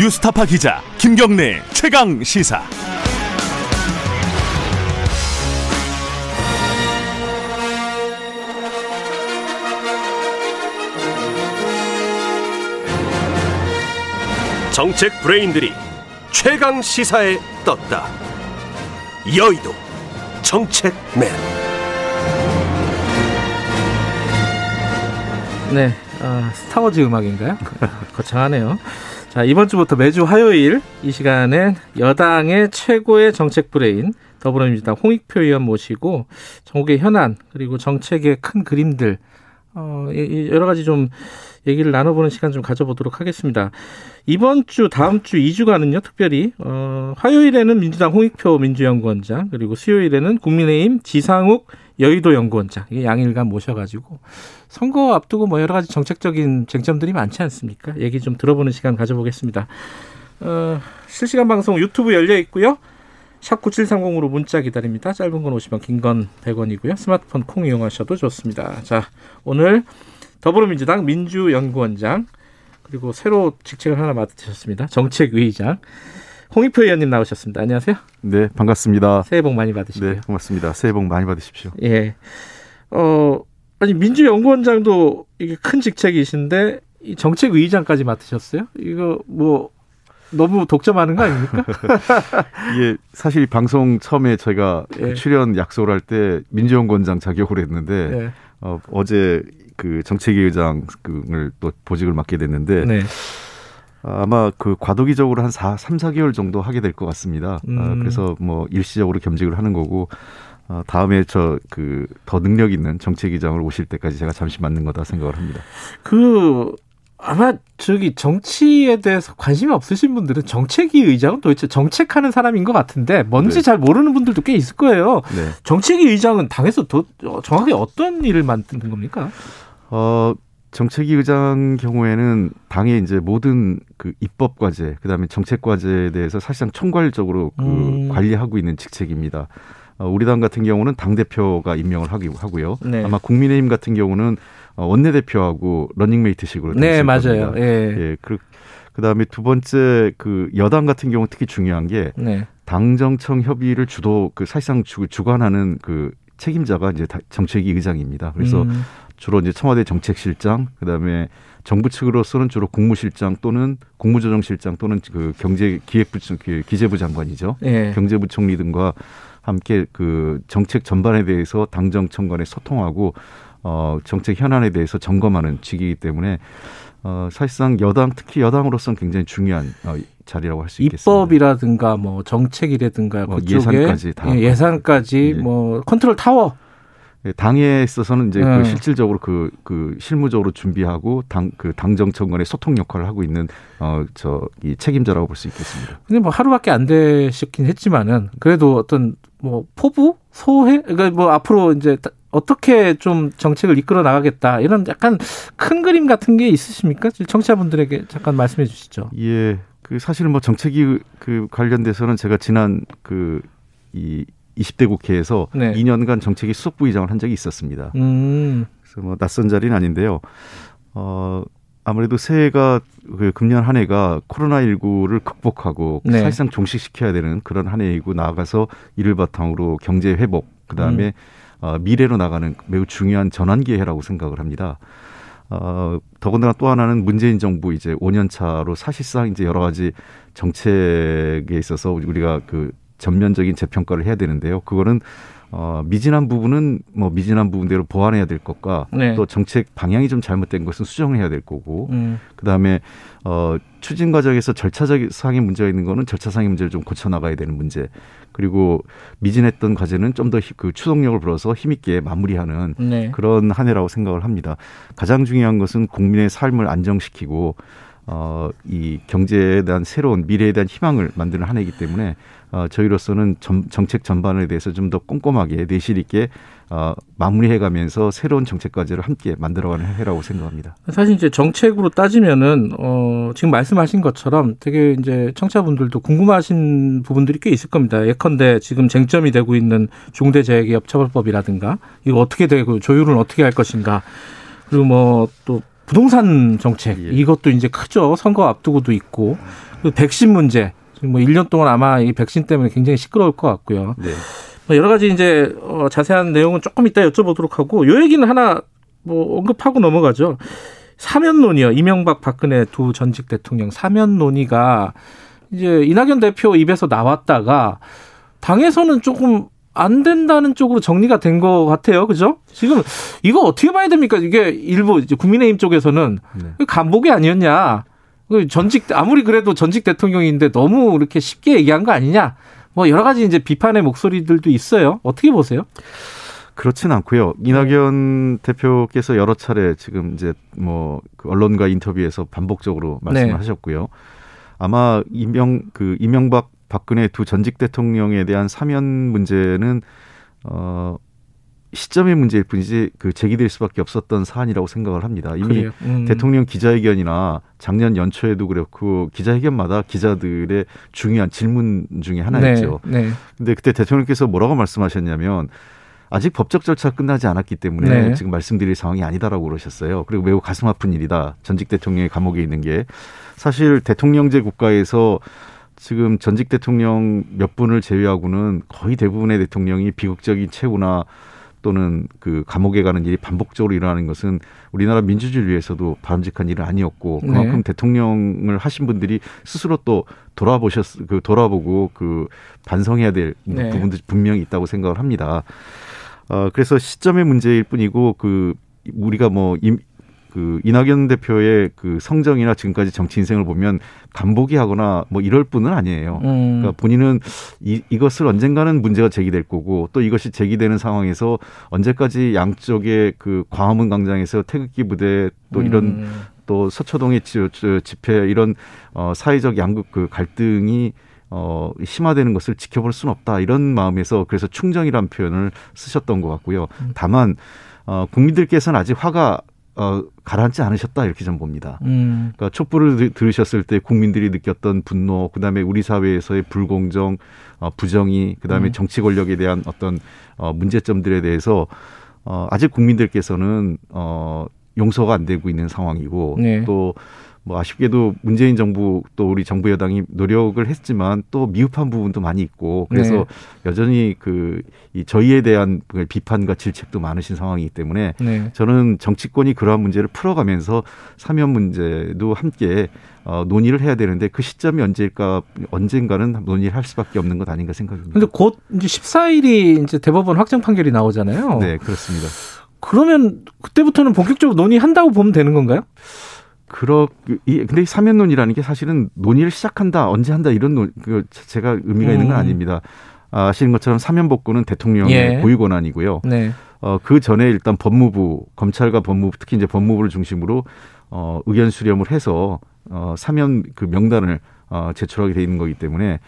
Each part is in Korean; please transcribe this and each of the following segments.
뉴스타파 기자 김경래 최강 시사. 정책 브레인들이 최강 시사에 떴다. 여의도 정책맨. 네, 어, 스타워즈 음악인가요? 거창하네요. 자, 이번 주부터 매주 화요일 이 시간엔 여당의 최고의 정책 브레인 더불어민주당 홍익표 의원 모시고 전국의 현안 그리고 정책의 큰 그림들 어, 여러 가지 좀 얘기를 나눠보는 시간 좀 가져보도록 하겠습니다. 이번 주, 다음 주 2주간은요, 특별히, 어, 화요일에는 민주당 홍익표 민주연구원장, 그리고 수요일에는 국민의힘 지상욱 여의도 연구원장, 양일간 모셔가지고, 선거 앞두고 뭐 여러 가지 정책적인 쟁점들이 많지 않습니까? 얘기 좀 들어보는 시간 가져보겠습니다. 어, 실시간 방송 유튜브 열려 있고요. 샵 9730으로 문자 기다립니다. 짧은 건 50원, 긴 건 100원이고요. 스마트폰 콩 이용하셔도 좋습니다. 자, 오늘 더불어민주당 민주연구원장 그리고 새로 직책을 하나 맡으셨습니다. 정책위의장 홍익표 의원님 나오셨습니다. 안녕하세요. 네, 반갑습니다. 새해 복 많이 받으시고요. 네, 고맙습니다. 새해 복 많이 받으십시오. 예. 어, 아니 민주연구원장도 이게 큰 직책이신데 이 정책위의장까지 맡으셨어요? 이거 뭐 너무 독점하는 거 아닙니까? 이게 사실 방송 처음에 저희가 예. 출연 약속을 할 때 민주연구원장 자격을 했는데 예. 어, 어제 그 정책위 의장을 또 보직을 맡게 됐는데 네. 아마 그 과도기적으로 한 4, 3, 4개월 정도 하게 될 것 같습니다. 아, 음. 아, 그래서 뭐 일시적으로 겸직을 하는 거고 어, 다음에 저 그 더 능력 있는 정책위장을 오실 때까지 제가 잠시 맡는 거다 생각을 합니다. 그 아마 저기 정치에 대해서 관심이 없으신 분들은 정책위 의장은 도대체 정책하는 사람인 것 같은데 뭔지 네. 잘 모르는 분들도 꽤 있을 거예요. 네. 정책위 의장은 당에서 도, 정확히 어떤 일을 만드는 겁니까? 어, 정책위 의장 경우에는 당의 이제 모든 그 입법 과제, 그다음에 정책 과제에 대해서 사실상 총괄적으로 그 음. 관리하고 있는 직책입니다. 어, 우리 당 같은 경우는 당 대표가 임명을 하기 하고요. 네. 아마 국민의힘 같은 경우는 어, 원내 대표하고 러닝메이트식으로 네 맞아요. 예. 예. 그 그다음에 두 번째 그 여당 같은 경우 특히 중요한 게 네. 당정청 협의를 주도 그 사실상 주, 주관하는 그 책임자가 이제 정책위 의장입니다. 그래서 음. 주로 이제 청와대 정책실장 그다음에 정부 측으로서는 주로 국무실장 또는 국무조정실장 또는 그 경제 기획부 그 기재부 장관이죠. 예. 경제부총리 등과 함께 그 정책 전반에 대해서 당정청 간에 소통하고 어 정책 현안에 대해서 점검하는 직이기 때문에 어 사실상 여당 특히 여당으로서는 굉장히 중요한 어, 자리라고 할 수 있겠습니다. 입법이라든가 뭐 정책이라든가 뭐 예산까지 다 예, 예산까지 예. 뭐 컨트롤 타워 예, 당에 있어서는 이제 그 네. 그 실질적으로 그, 그 실무적으로 준비하고 당, 그 당정청 간의 소통 역할을 하고 있는 어, 저, 이 책임자라고 볼 수 있겠습니다. 근데 뭐 하루밖에 안 되셨긴 했지만은 그래도 어떤 뭐 포부? 소회? 그러니까 뭐 앞으로 이제 어떻게 좀 정책을 이끌어 나가겠다 이런 약간 큰 그림 같은 게 있으십니까? 청취자분들에게 잠깐 말씀해 주시죠. 예. 그 사실은 뭐 정책이 그 관련돼서는 제가 지난 그이 20대 국회에서 네. 2년간 정책위 수석 부의장을 한 적이 있었습니다. 음. 그래서 뭐 낯선 자리는 아닌데요. 어, 아무래도 새해가 그 금년 한 해가 코로나19를 극복하고 네. 사실상 종식시켜야 되는 그런 한 해이고 나아가서 이를 바탕으로 경제 회복 그다음에 음. 어, 미래로 나가는 매우 중요한 전환 기회라고 생각을 합니다. 어, 더군다나 또 하나는 문재인 정부 이제 5년 차로 사실상 이제 여러 가지 정책에 있어서 우리가 그 전면적인 재평가를 해야 되는데요. 그거는 어, 미진한 부분은 뭐 미진한 부분대로 보완해야 될 것과 네. 또 정책 방향이 좀 잘못된 것은 수정해야 될 거고 음. 그다음에 어, 추진 과정에서 절차상의 문제가 있는 거는 절차상의 문제를 좀 고쳐 나가야 되는 문제 그리고 미진했던 과제는 좀 더 그 추동력을 불어서 힘있게 마무리하는 네. 그런 한 해라고 생각을 합니다. 가장 중요한 것은 국민의 삶을 안정시키고 어, 이 경제에 대한 새로운 미래에 대한 희망을 만드는 한 해이기 때문에 어, 저희로서는 점, 정책 전반에 대해서 좀 더 꼼꼼하게 내실 있게 어, 마무리해가면서 새로운 정책 과제를 함께 만들어가는 해라고 생각합니다. 사실 이제 정책으로 따지면은 어, 지금 말씀하신 것처럼 되게 이제 청취자분들도 궁금하신 부분들이 꽤 있을 겁니다. 예컨대 지금 쟁점이 되고 있는 중대재해기업 처벌법이라든가 이거 어떻게 되고 조율은 어떻게 할 것인가 그리고 뭐또 부동산 정책 예. 이것도 이제 크죠. 선거 앞두고도 있고 백신 문제 뭐 1년 동안 아마 이 백신 때문에 굉장히 시끄러울 것 같고요. 네. 뭐 여러 가지 이제 어, 자세한 내용은 조금 이따 여쭤보도록 하고 요 얘기는 하나 뭐 언급하고 넘어가죠. 사면 논의요. 이명박 박근혜 두 전직 대통령 사면 논의가 이제 이낙연 대표 입에서 나왔다가 당에서는 조금 안 된다는 쪽으로 정리가 된 것 같아요. 그죠? 지금 이거 어떻게 봐야 됩니까? 이게 일부 이제 국민의힘 쪽에서는 네. 간복이 아니었냐. 그 전직 아무리 그래도 전직 대통령인데 너무 이렇게 쉽게 얘기한 거 아니냐. 뭐 여러 가지 이제 비판의 목소리들도 있어요. 어떻게 보세요? 그렇진 않고요. 이낙연 네. 대표께서 여러 차례 지금 이제 뭐그 언론과 인터뷰에서 반복적으로 말씀을 네. 하셨고요. 아마 이명 그 이명박 박근혜 두 전직 대통령에 대한 사면 문제는 어 시점의 문제일 뿐이지 그 제기될 수밖에 없었던 사안이라고 생각을 합니다. 이미 음. 대통령 기자회견이나 작년 연초에도 그렇고 기자회견마다 기자들의 중요한 질문 중에 하나였죠. 네, 네. 근데 그때 대통령께서 뭐라고 말씀하셨냐면 아직 법적 절차가 끝나지 않았기 때문에 네. 지금 말씀드릴 상황이 아니다라고 그러셨어요. 그리고 매우 가슴 아픈 일이다. 전직 대통령이 감옥에 있는 게 사실 대통령제 국가에서 지금 전직 대통령 몇 분을 제외하고는 거의 대부분의 대통령이 비극적인 최후나 또는 그 감옥에 가는 일이 반복적으로 일어나는 것은 우리나라 민주주의를 위해서도 바람직한 일은 아니었고 그만큼 네. 대통령을 하신 분들이 스스로 또 돌아보셨 그 돌아보고 그 반성해야 될 네. 부분도 분명히 있다고 생각을 합니다. 어 그래서 시점의 문제일 뿐이고 그 우리가 뭐 그 이낙연 대표의 그 성정이나 지금까지 정치 인생을 보면 간보기 하거나 뭐 이럴 뿐은 아니에요. 음. 그러니까 본인은 이, 이것을 언젠가는 문제가 제기될 거고 또 이것이 제기되는 상황에서 언제까지 양쪽의 그 광화문 광장에서 태극기 부대 또 이런 음. 또 서초동의 집회 이런 어 사회적 양극 그 갈등이 어, 심화되는 것을 지켜볼 수는 없다. 이런 마음에서 그래서 충정이란 표현을 쓰셨던 것 같고요. 음. 다만, 어, 국민들께서는 아직 화가 어, 가라앉지 않으셨다 이렇게 좀 봅니다. 음. 그러니까 촛불을 들으셨을 때 국민들이 느꼈던 분노, 그다음에 우리 사회에서의 불공정, 어, 부정이, 그다음에 음. 정치 권력에 대한 어떤 어, 문제점들에 대해서 어, 아직 국민들께서는 어, 용서가 안 되고 있는 상황이고 네. 또 뭐 아쉽게도 문재인 정부 또 우리 정부 여당이 노력을 했지만 또 미흡한 부분도 많이 있고 그래서 네. 여전히 그 이 저희에 대한 비판과 질책도 많으신 상황이기 때문에 네. 저는 정치권이 그러한 문제를 풀어가면서 사면 문제도 함께 어, 논의를 해야 되는데 그 시점이 언제일까 언젠가는 논의를 할 수밖에 없는 것 아닌가 생각합니다. 근데 곧 이제 14일이 이제 대법원 확정 판결이 나오잖아요. 네, 그렇습니다. 그러면 그때부터는 본격적으로 논의한다고 보면 되는 건가요? 그러 이 근데 이 사면론이라는 게 사실은 논의를 시작한다 언제 한다 이런 논, 그 자체가 의미가 음. 있는 건 음. 아닙니다. 아시는 것처럼 사면 복구는 대통령의 예. 고유 권한이고요. 네. 어, 그 전에 일단 법무부, 검찰과 법무부, 특히 이제 법무부를 중심으로 어, 의견 수렴을 해서 어, 사면 그 명단을 어, 제출하게 돼 있는 거기 때문에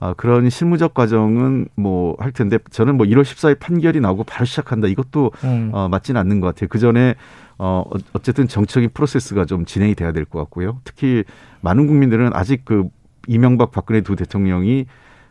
아, 그런 실무적 과정은 뭐 할 텐데 저는 뭐 1월 14일 판결이 나오고 바로 시작한다 이것도 음. 어, 맞지는 않는 것 같아요. 그 전에 어, 어쨌든 정치적인 프로세스가 좀 진행이 돼야 될 것 같고요. 특히 많은 국민들은 아직 그 이명박 박근혜 두 대통령이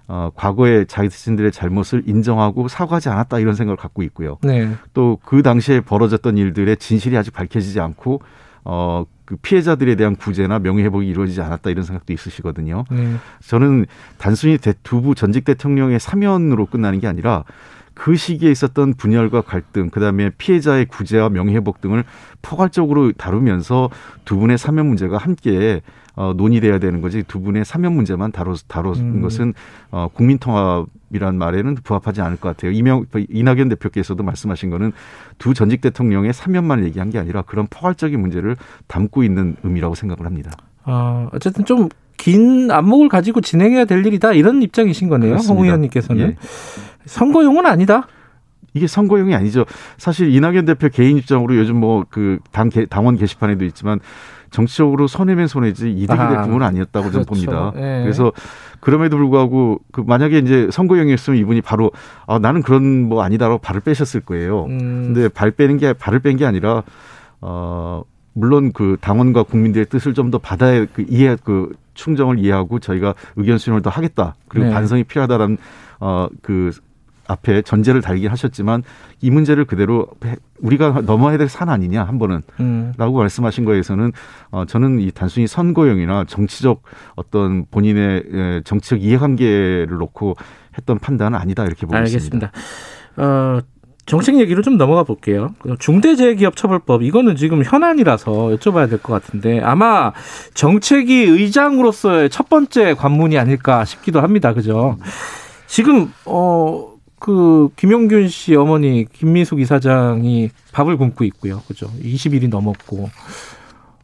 어, 과거에 자기 자신들의 잘못을 인정하고 사과하지 않았다 이런 생각을 갖고 있고요. 네. 또그 당시에 벌어졌던 일들의 진실이 아직 밝혀지지 않고 어, 그 피해자들에 대한 구제나 명예회복이 이루어지지 않았다 이런 생각도 있으시거든요. 네. 저는 단순히 두부 전직 대통령의 사면으로 끝나는 게 아니라 그 시기에 있었던 분열과 갈등, 그다음에 피해자의 구제와 명예회복 등을 포괄적으로 다루면서 두 분의 사면 문제가 함께 어, 논의돼야 되는 거지 두 분의 사면 문제만 다뤄 다룬 음. 것은 어, 국민통합이란 말에는 부합하지 않을 것 같아요. 이명 이낙연 대표께서도 말씀하신 거는 두 전직 대통령의 사면만 얘기한 게 아니라 그런 포괄적인 문제를 담고 있는 의미라고 생각을 합니다. 아, 어쨌든 좀 긴 안목을 가지고 진행해야 될 일이다 이런 입장이신 거네요, 홍 의원님께서는. 예. 선거용은 아니다. 이게 선거용이 아니죠. 사실 이낙연 대표 개인 입장으로 요즘 뭐 그 당 당원 게시판에도 있지만 정치적으로 손해면 손해지 이득이 될 아, 부분은 아니었다고 그렇죠. 저는 봅니다. 네. 그래서 그럼에도 불구하고 그 만약에 이제 선거용이었으면 이분이 바로 아 나는 그런 뭐 아니다라고 발을 빼셨을 거예요. 음. 근데 발 빼는 게 발을 뺀 게 아니라 어 물론 그 당원과 국민들의 뜻을 좀 더 받아야 그 이해 그 충정을 이해하고 저희가 의견 수렴을 더 하겠다. 그리고 네. 반성이 필요하다라는 어그 앞에 전제를 달긴 하셨지만 이 문제를 그대로 우리가 넘어야 될 산 아니냐 한 번은 음. 라고 말씀하신 거에서는 어 저는 이 단순히 선거용이나 정치적 어떤 본인의 예, 정치적 이해관계를 놓고 했던 판단은 아니다 이렇게 보고 알겠습니다. 있습니다. 어 정책 얘기로 좀 넘어가 볼게요. 중대재해기업처벌법 이거는 지금 현안이라서 여쭤봐야 될 것 같은데 아마 정책위 의장으로서의 첫 번째 관문이 아닐까 싶기도 합니다. 그죠? 지금 어. 그 김용균 씨 어머니 김미숙 이사장이 밥을 굶고 있고요. 그죠? 20일이 넘었고.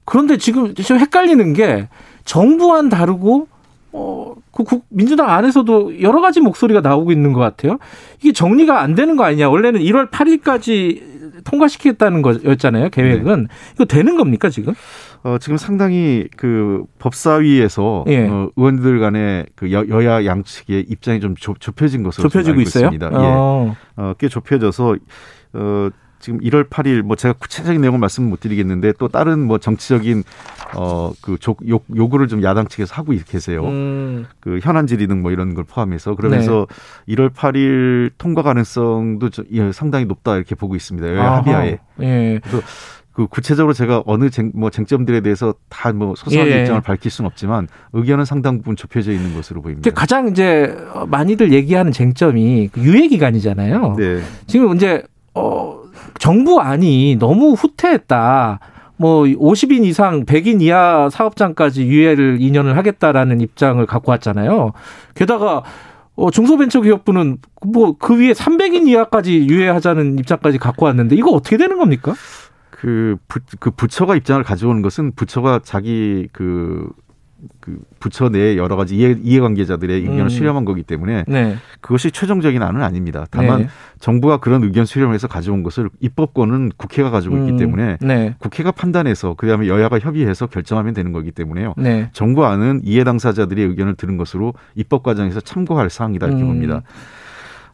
그런데 지금 좀 헷갈리는 게 정부안 다르고 어, 그 국, 민주당 안에서도 여러 가지 목소리가 나오고 있는 것 같아요. 이게 정리가 안 되는 거 아니냐. 원래는 1월 8일까지 통과시키겠다는 거였잖아요. 계획은. 네. 이거 되는 겁니까, 지금? 어, 지금 상당히 그 법사위에서 예. 어, 의원들 간의 그 여, 야 양측의 입장이 좀 좁, 혀진 것으로 좁혀지고 있어요. 있습니다. 예. 어. 예. 어, 꽤 좁혀져서 어, 지금 1월 8일 뭐 제가 구체적인 내용을 말씀 못 드리겠는데 또 다른 뭐 정치적인 어그 요구를 좀 야당 측에서 하고 계세요. 음. 그 현안 질의 등뭐 이런 걸 포함해서 그러면서 네. 1월 8일 통과 가능성도 좀 예, 상당히 높다 이렇게 보고 있습니다. 여야 합의하에. 예. 그래서 그 구체적으로 제가 어느 쟁, 뭐 쟁점들에 대해서 다 뭐 소소한 예. 입장을 밝힐 수는 없지만 의견은 상당 부분 좁혀져 있는 것으로 보입니다. 가장 이제 많이들 얘기하는 쟁점이 그 유예 기간이잖아요. 네. 지금 이제 어 정부 안이 너무 후퇴했다. 뭐 50인 이상 100인 이하 사업장까지 유예를 2년을 하겠다라는 입장을 갖고 왔잖아요. 게다가 어, 중소벤처기업부는 뭐 그 위에 300인 이하까지 유예하자는 입장까지 갖고 왔는데 이거 어떻게 되는 겁니까? 그, 부, 그 부처가 입장을 가져오는 것은 부처가 자기 그 그 부처 내 여러 가지 이해, 이해관계자들의 의견을 음. 수렴한 거기 때문에 네. 그것이 최종적인 안은 아닙니다. 다만 네. 정부가 그런 의견 수렴해서 가져온 것을 입법권은 국회가 가지고 있기 음. 때문에 네. 국회가 판단해서 그다음에 여야가 협의해서 결정하면 되는 거기 때문에요. 네. 정부 안은 이해 당사자들의 의견을 들은 것으로 입법 과정에서 참고할 사항이다 이렇게 음. 봅니다.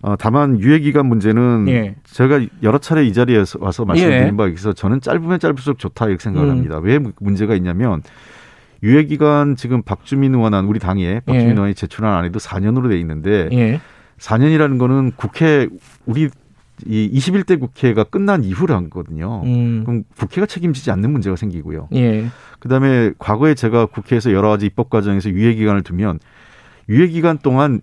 어, 다만 유예 기간 문제는 예. 제가 여러 차례 이 자리에 와서 말씀드린 예. 바에 있어서 저는 짧으면 짧을수록 좋다 이렇게 생각을 음. 합니다. 왜 문제가 있냐면 유예 기간 지금 박주민 의원안 우리 당에 박주민 예. 의원이 제출한 안에도 4년으로 돼 있는데 예. 4년이라는 거는 국회 우리 이 21대 국회가 끝난 이후란 거거든요. 음. 그럼 국회가 책임지지 않는 문제가 생기고요. 예. 그다음에 과거에 제가 국회에서 여러 가지 입법 과정에서 유예 기간을 두면 유예 기간 동안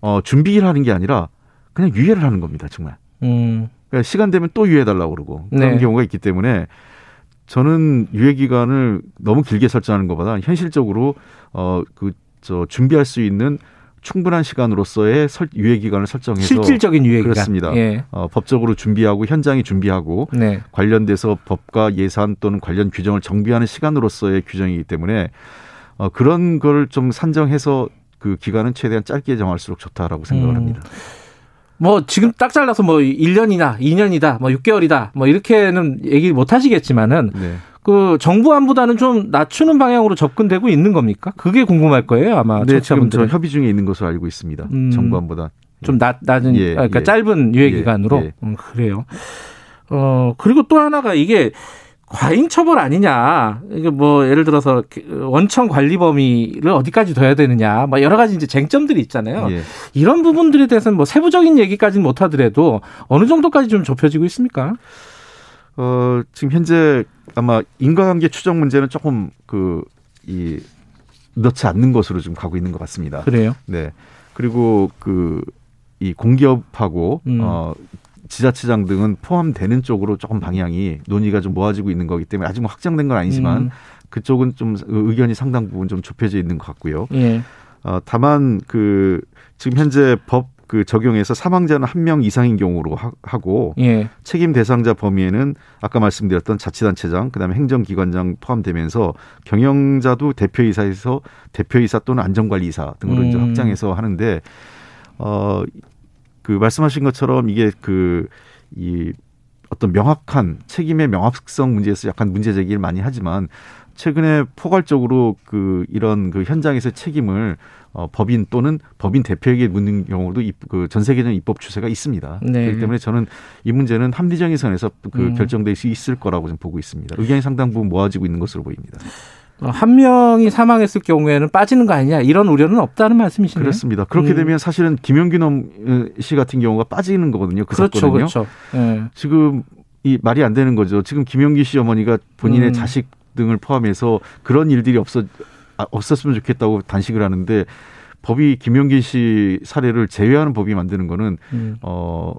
어 준비를 하는 게 아니라 그냥 유예를 하는 겁니다, 정말. 음. 그러니까 시간 되면 또 유예 달라고 그러고 그런 네. 경우가 있기 때문에 저는 유예 기간을 너무 길게 설정하는 것보다 현실적으로 어 그 저 준비할 수 있는 충분한 시간으로서의 설, 유예 기간을 설정해서 실질적인 유예 기간 그렇습니다. 예. 어, 법적으로 준비하고 현장에 준비하고 네. 관련돼서 법과 예산 또는 관련 규정을 정비하는 시간으로서의 규정이기 때문에 어, 그런 걸 좀 산정해서 그 기간은 최대한 짧게 정할수록 좋다라고 생각을 음. 합니다. 뭐 지금 딱 잘라서 뭐 1년이나 2년이다, 뭐 6개월이다, 뭐 이렇게는 얘기 못 하시겠지만은 네. 그 정부 안보다는 좀 낮추는 방향으로 접근되고 있는 겁니까? 그게 궁금할 거예요, 아마. 네, 지금 저 협의 중에 있는 것으로 알고 있습니다. 음, 정부 안보다 좀 낮, 낮은 예, 그러니까 예. 짧은 유예 예, 기간으로 예. 음, 그래요. 어 그리고 또 하나가 이게 과잉 처벌 아니냐. 이게 뭐 예를 들어서 그 원청 관리 범위를 어디까지 둬야 되느냐. 뭐 여러 가지 이제 쟁점들이 있잖아요. 예. 이런 부분들에 대해서는 뭐 세부적인 얘기까지는 못 하더라도 어느 정도까지 좀 좁혀지고 있습니까? 어, 지금 현재 아마 인과관계 추정 문제는 조금 그이 넣지 않는 것으로 좀 가고 있는 것 같습니다. 그래요? 네. 그리고 그 이 공기업하고 음. 어 지자체장 등은 포함되는 쪽으로 조금 방향이 논의가 좀 모아지고 있는 거기 때문에 아직 뭐 확정된 건 아니지만 음. 그쪽은 좀 의견이 상당 부분 좀 좁혀져 있는 것 같고요. 예. 어, 다만 그 지금 현재 법 그 적용해서 사망자는 한 명 이상인 경우로 하, 고 예. 책임 대상자 범위에는 아까 말씀드렸던 자치단체장 그다음에 행정기관장 포함되면서 경영자도 대표이사에서 대표이사 또는 안전관리이사 등으로 음. 이제 확장해서 하는데 어 그 말씀하신 것처럼 이게 그 이 어떤 명확한 책임의 명확성 문제에서 약간 문제 제기를 많이 하지만 최근에 포괄적으로 그 이런 그 현장에서 책임을 어, 법인 또는 법인 대표에게 묻는 경우도 그전 세계적인 입법 추세가 있습니다. 네. 그렇기 때문에 저는 이 문제는 합리적인 선에서 그 음. 결정될 수 있을 거라고 좀 보고 있습니다. 의견이 상당 부분 모아지고 있는 것으로 보입니다. 어, 한 명이 사망했을 경우에는 빠지는 거 아니냐 이런 우려는 없다는 말씀이시네요. 그렇습니다. 그렇게 음. 되면 사실은 김영균 씨 같은 경우가 빠지는 거거든요. 그 그렇죠, 사건은요. 그렇죠. 네. 지금 이 말이 안 되는 거죠. 지금 김영기 씨 어머니가 본인의 음. 자식 등을 포함해서 그런 일들이 없어 아, 없었으면 좋겠다고 단식을 하는데 법이 김영기 씨 사례를 제외하는 법이 만드는 거는 음. 어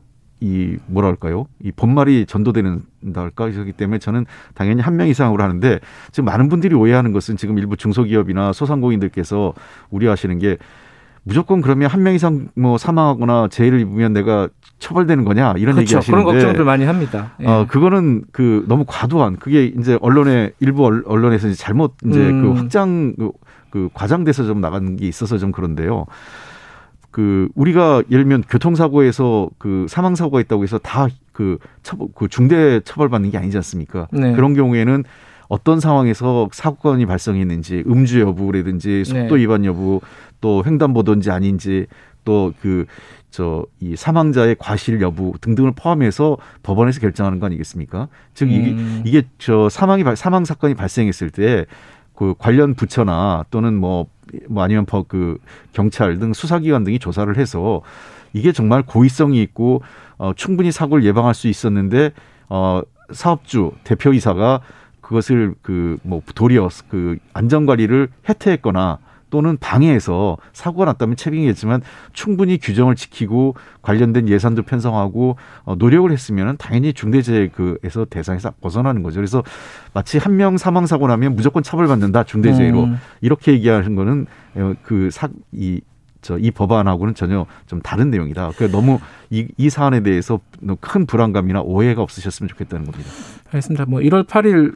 이 뭐랄까요? 이 본말이 전도되는다 할까? 그렇기 때문에 저는 당연히 한 명 이상으로 하는데 지금 많은 분들이 오해하는 것은 지금 일부 중소기업이나 소상공인들께서 우려하시는 게 무조건 그러면 한 명 이상 뭐 사망하거나 재해를 입으면 내가 처벌되는 거냐 이런 그렇죠. 얘기 하시는데 그런 걱정들 많이 합니다. 예. 어 그거는 그 너무 과도한 그게 이제 언론에 일부 언론에서 이제 잘못 이제 그 음. 그 확장 그, 그 과장돼서 좀 나간 게 있어서 좀 그런데요. 그 우리가 예를 들면 교통사고에서 그 사망 사고가 있다고 해서 다그 처벌 그 중대 처벌받는 게 아니지 않습니까? 네. 그런 경우에는 어떤 상황에서 사고건이 발생했는지 음주 여부라든지 속도 네. 위반 여부 또 횡단보도인지 아닌지 또 그 저 이 사망자의 과실 여부 등등을 포함해서 법원에서 결정하는 거 아니겠습니까? 즉 이게 음. 이게 저 사망이 사망 사건이 발생했을 때 그 관련 부처나 또는 뭐 뭐 아니면 그 경찰 등 수사기관 등이 조사를 해서 이게 정말 고의성이 있고 어, 충분히 사고를 예방할 수 있었는데 어, 사업주 대표이사가 그것을 그 뭐 도리어 그 안전 관리를 해태했거나 또는 방해해서 사고가 났다면 책임이겠지만 충분히 규정을 지키고 관련된 예산도 편성하고 어, 노력을 했으면 당연히 중대재해에서 대상에서 벗어나는 거죠. 그래서 마치 한 명 사망 사고 나면 무조건 처벌받는다 중대재해로 음. 이렇게 얘기하는 거는 어, 그사이 저이 법안하고는 전혀 좀 다른 내용이다. 그 너무 이, 이 사안에 대해서 큰 불안감이나 오해가 없으셨으면 좋겠다는 겁니다. 알겠습니다. 뭐 1월 8일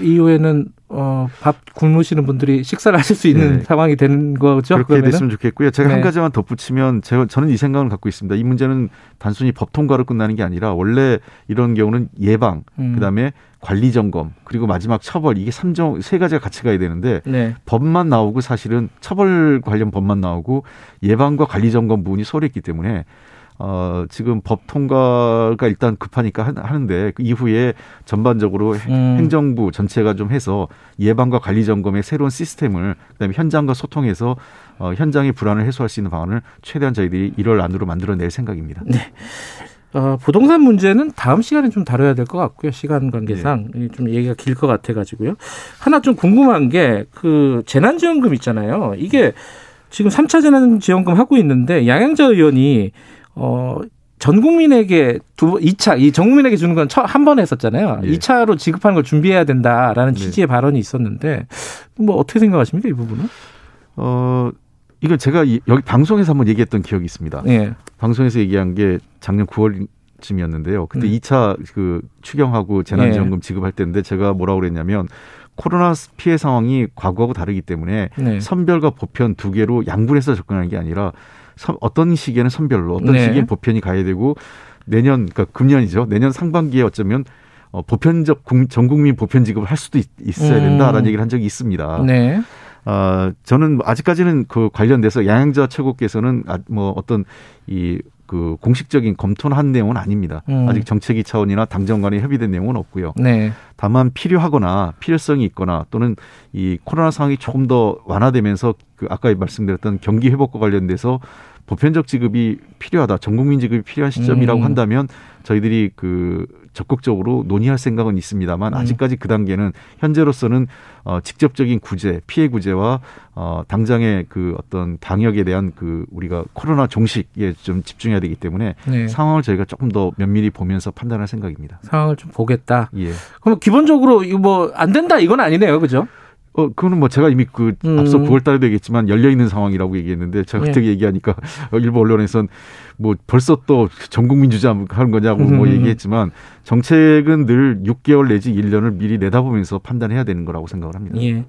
이후에는 어, 밥 굶으시는 분들이 식사를 하실 수 있는 네. 상황이 되는 거죠. 그렇게 그러면은? 됐으면 좋겠고요. 제가 네. 한 가지만 덧붙이면 제가 저는 이 생각을 갖고 있습니다. 이 문제는 단순히 법 통과로 끝나는 게 아니라 원래 이런 경우는 예방, 음. 그다음에 관리 점검, 그리고 마지막 처벌 이게 삼종 세 가지가 같이 가야 되는데 네. 법만 나오고 사실은 처벌 관련 법만 나오고 예방과 관리 점검 부분이 소홀했기 때문에 어, 지금 법 통과가 일단 급하니까 하는데 그 이후에 전반적으로 음. 행정부 전체가 좀 해서 예방과 관리 점검의 새로운 시스템을 그다음에 현장과 소통해서 어, 현장의 불안을 해소할 수 있는 방안을 최대한 저희들이 1월 안으로 만들어낼 생각입니다. 네. 어, 부동산 문제는 다음 시간에 좀 다뤄야 될 것 같고요. 시간 관계상 네. 좀 얘기가 길 것 같아가지고요. 하나 좀 궁금한 게 그 재난지원금 있잖아요. 이게 지금 3차 재난지원금 하고 있는데 양양자 의원이 어, 전 국민에게 두 2차 이전 국민에게 주는 건 한 번 했었잖아요. 예. 2차로 지급하는 걸 준비해야 된다라는 네. 취지의 네. 발언이 있었는데 뭐 어떻게 생각하십니까 이 부분은? 어 이건 제가 여기 방송에서 한번 얘기했던 기억이 있습니다. 예. 방송에서 얘기한 게 작년 9월 쯤이었는데요. 그때 음. 2차 그 추경하고 재난지원금 예. 지급할 때인데 제가 뭐라고 그랬냐면 코로나 피해 상황이 과거하고 다르기 때문에 네. 선별과 보편 두 개로 양분해서 접근하는 게 아니라 어떤 시기에는 선별로 어떤 네. 시기엔 보편이 가야 되고 내년 그러니까 금년이죠. 내년 상반기에 어쩌면 어, 보편적 전 국민 보편 지급을 할 수도 있, 어야 음. 된다라는 음. 얘기를 한 적이 있습니다. 네. 어, 저는 아직까지는 그 관련돼서 양양자 최고께서는 아, 뭐 어떤 이 그 공식적인 검토는 한 내용은 아닙니다. 음. 아직 정책위 차원이나 당정 간에 협의된 내용은 없고요. 네. 다만 필요하거나 필요성이 있거나 또는 이 코로나 상황이 조금 더 완화되면서 그 아까 말씀드렸던 경기 회복과 관련돼서 보편적 지급이 필요하다. 전 국민 지급이 필요한 시점이라고 음. 한다면 저희들이 그 적극적으로 논의할 생각은 있습니다만 음. 아직까지 그 단계는 현재로서는 어 직접적인 구제, 피해 구제와 어 당장의 그 어떤 방역에 대한 그 우리가 코로나 종식에 좀 집중해야 되기 때문에 네. 상황을 저희가 조금 더 면밀히 보면서 판단할 생각입니다. 상황을 좀 보겠다. 예. 그럼 기본적으로 이거 뭐 안 된다 이건 아니네요, 그죠? 어, 그거는 뭐 제가 이미 그 음. 앞서 9월 달에도 얘기했지만 열려 있는 상황이라고 얘기했는데 제가 그때 네. 얘기하니까 일부 언론에선 뭐 벌써 또 전 국민 주장 하는 거냐고 뭐 음. 얘기했지만 정책은 늘 6개월 내지 1년을 미리 내다보면서 판단해야 되는 거라고 생각을 합니다. 예.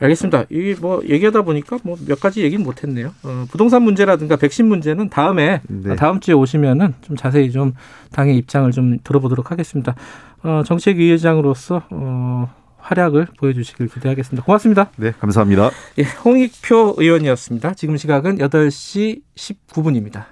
알겠습니다. 이게 뭐 얘기하다 보니까 뭐 몇 가지 얘기는 못 했네요. 어, 부동산 문제라든가 백신 문제는 다음에 네. 다음 주에 오시면은 좀 자세히 좀 당의 입장을 좀 들어보도록 하겠습니다. 어, 정책위 의장으로서 어 활약을 보여주시길 기대하겠습니다. 고맙습니다. 네, 감사합니다. 예, 홍익표 의원이었습니다. 지금 시각은 8시 19분입니다.